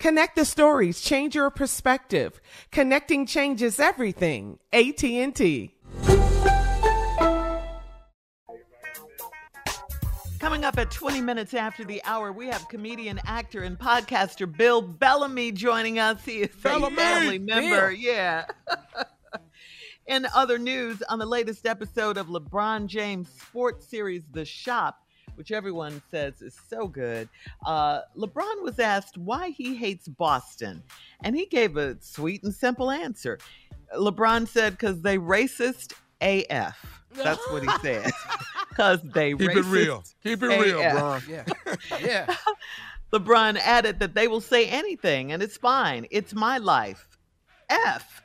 Connect the stories, change your perspective. Connecting changes everything. AT&T. Coming up at 20 minutes after the hour, we have comedian, actor, and podcaster Bill Bellamy joining us. He is Bellamy! a family member. Bill. Yeah. In other news, on the latest episode of LeBron James' sports series, The Shop, which everyone says is so good, uh, LeBron was asked why he hates Boston. And he gave a sweet and simple answer. LeBron said, because they racist AF. That's what he said. Because they Keep it real. Keep it real, AF. Bron. Yeah. Yeah. LeBron added that they will say anything and it's fine. It's my life. F.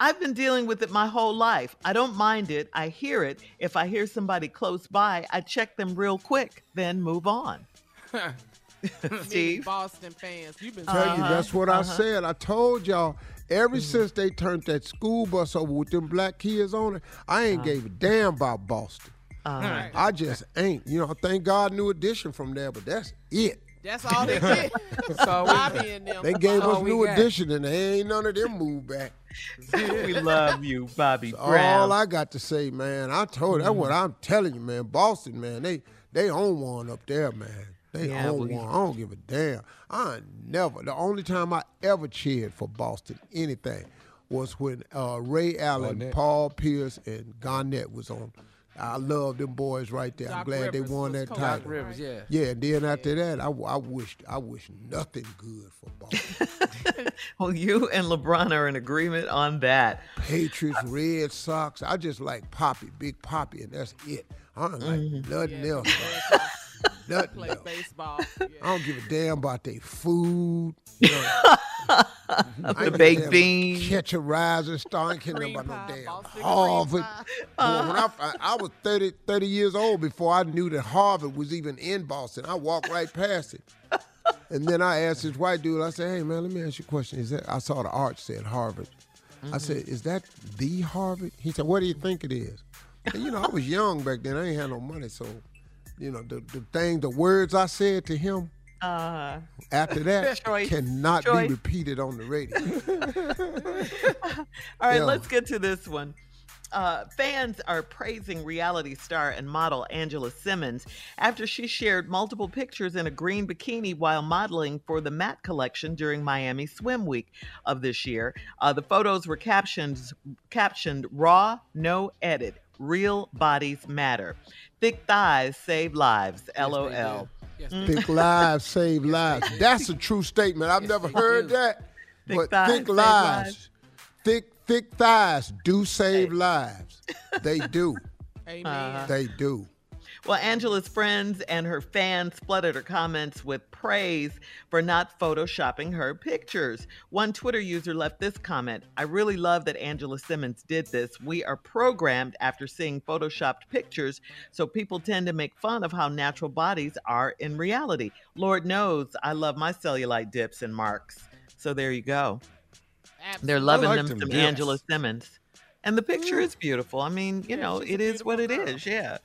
I've been dealing with it my whole life. I don't mind it. I hear it. If I hear somebody close by, I check them real quick, then move on. Steve? Boston fans, you've been Tell you, Uh-huh, that's what I uh-huh. said. I told y'all. Ever since they turned that school bus over with them black kids on it, I ain't gave a damn about Boston. Uh-huh. I just ain't. You know, thank God New Edition from there, but that's it. That's all they did. all we Bobby and them. They gave us New got. Edition, and they ain't none of them moved back. we love you, Bobby All Brown. I got to say, man, I told you, that's what. I'm telling you, man. Boston, man, they they own one up there, man. They Yeah, own we- one. I don't give a damn. I never. The only time I ever cheered for Boston anything was when uh, Ray Allen, Garnett. Paul Pierce, and Garnett was on. I love them boys right there. I'm glad Rivers they won that coach. title. Doc Rivers, yeah. Yeah, and then after that, I, I wished I wish nothing good for Boston. Well, you and LeBron are in agreement on that. Patriots, Red Sox. I just like Papi, Big Papi, and that's it. I don't like Mm-hmm. nothing Yeah, else. Nothing Play else. baseball. Yeah. I don't give a damn about their food. You know. Mm-hmm. I ain't The baked damn beans. Catch a rising star. I ain't care Cream about no damn Harvard. pie. Boy, when I, I, I was 30, 30 years old before I knew that Harvard was even in Boston. I walked right past it. And then I asked this white dude, I said, hey, man, let me ask you a question. Is that I saw the arch said Harvard. I mm-hmm. said, is that the Harvard? He said, what do you think it is? And, you know, I was young back then. I ain't had no money, so you know, the, the thing, the words I said to him Uh, after that Choice. cannot Choice. be repeated on the radio. all right, Yeah. let's get to this one. Uh, fans are praising reality star and model Angela Simmons after she shared multiple pictures in a green bikini while modeling for the Matte collection during Miami Swim Week of this year. Uh, the photos were captioned captioned "Raw, no edit, real bodies matter, thick thighs save lives." LOL. Thick lives save lives. That's a true statement. I've never heard that. Thick but thighs thick save lives, lives. thick thick thighs do save lives. They do. Amen. Uh-huh. They do. Well, Angela's friends and her fans flooded her comments with praise for not photoshopping her pictures. One Twitter user left this comment I really love that Angela Simmons did this. We are programmed after seeing photoshopped pictures, so people tend to make fun of how natural bodies are in reality. Lord knows I love my cellulite dips and marks. So there you go. They're loving like them them some dips. Angela Simmons. And the picture is beautiful. I mean, you Yeah, know, it is what it beautiful girl. is. Yeah.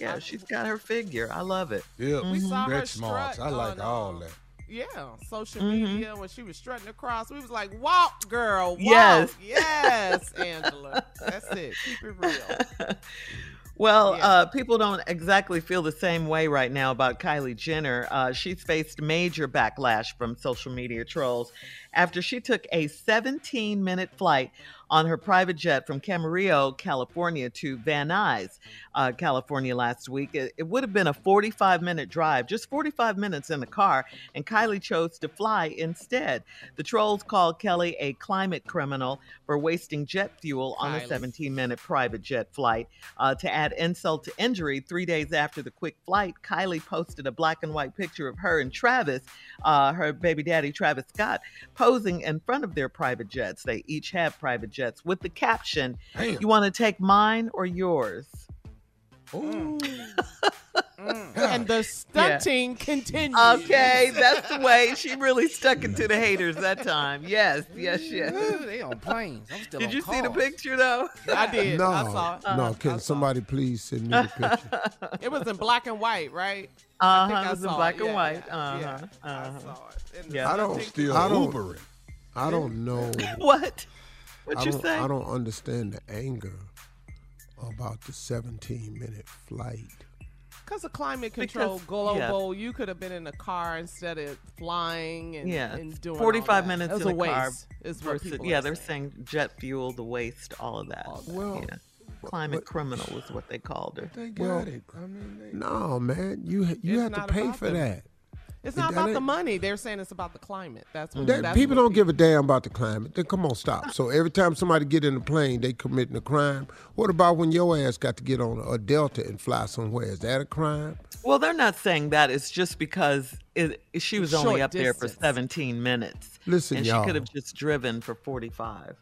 Yeah, she's got her figure. I love it. Yeah, We saw her stretch strut I like on, all that. Yeah, social Mhm. media when she was strutting across, we was like, "Walk, girl, walk." Yes. yes, Angela. That's it. Keep it real. Well, Yeah. uh, people don't exactly feel the same way right now about Kylie Jenner. Uh, she's faced major backlash from social media trolls after she took a 17 minute flight on her private jet from Camarillo, California to Van Nuys, uh, California last week. It, it would have been a 45 minute drive, just 45 minutes in the car, and Kylie chose to fly instead. The trolls called Kelly a climate criminal for wasting jet fuel on a 17 minute private jet flight. Uh, to add insult to injury, three days after the quick flight, Kylie posted a black and white picture of her and Travis, uh, her baby daddy Travis Scott, posing in front of their private jets. They each have private jets with the caption, Damn. You want to take mine or yours? Ooh. And the stunting continues. Okay, that's the way she really stuck it to the haters that time. Yes, yes, yes. Ooh, they on planes. I'm still Did on you see the picture though? I did. No, I saw it. no. I Can saw somebody please send me the picture? It was in black and white, right? Uh I think huh. It was in black it. and Yeah, white. yeah, Uh huh. I Uh huh. saw it. Yeah. I don't. Still I don't. Ubering. I don't know. What? What I you don't, say? I don't understand the anger about the 17 minute flight. Because of climate control Because- global, you could have been in a car instead of flying and, Yeah, and doing all 45 that. minutes It in a a waste. car Is what versus people yeah, are they're saying. saying jet fuel, the waste, all of that. Well, yeah. Climate but- criminal is what they called her. They got Well, it. I mean, they, No, man, you you have to pay for them. that. It's not about the money. They're saying it's about the climate. That's what. That, that's people what don't give a damn about the climate. Then come on, stop. So every time somebody get in a plane, they committing a crime. What about when your ass got to get on a Delta and fly somewhere? Is that a crime? Well, they're not saying that. It's just because it, she was only Short up there for 17 minutes. Listen, and y'all. she could have just driven for 45.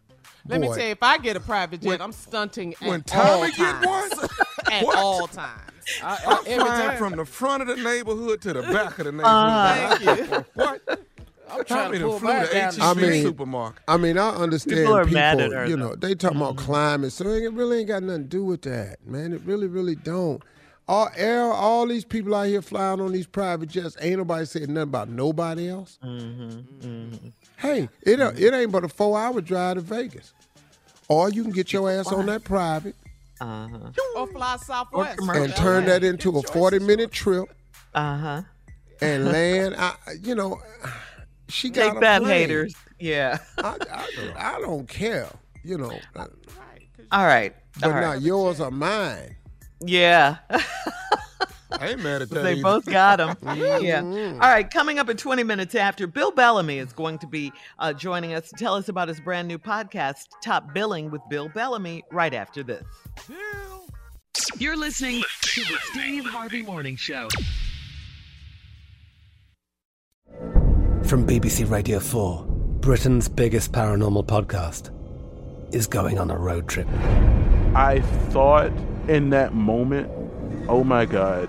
Let me tell you, if I get a private jet, When- I'm stunting when at all Tommy get times. one, at What? all times. I'm every flying time. from the front of the neighborhood to the back of the uh-huh. neighborhood. Uh, Thank you. What? I'm trying to done pull back down HEB the I mean- supermarket. I mean, I understand People are people, mad at her, you though. know, they talking about mm-hmm. climate, so it really ain't got nothing to do with that, man. It really, really don't. All, air, all these people out here flying on these private jets, ain't nobody saying nothing about nobody else. Mm-hmm, mm-hmm. Hey, it, it ain't but a four-hour drive to Vegas. Or you can get your ass on that private Uh-huh. Or fly Southwest. commercial. and turn that into a 40-minute trip Uh-huh. and land. I, you know, she got Take a that, plane. haters. Yeah. I, I, I don't care, you know. All right. But All now right. yours are mine. Yeah. I ain't mad at that. they either. both got him. yeah. All right. Coming up in 20 minutes after, Bill Bellamy is going to be uh, joining us to tell us about his brand new podcast, Top Billing with Bill Bellamy, right after this. You're listening to the Steve Harvey Morning Show. From BBC Radio 4, Britain's biggest paranormal podcast is going on a road trip. I thought in that moment, oh my God,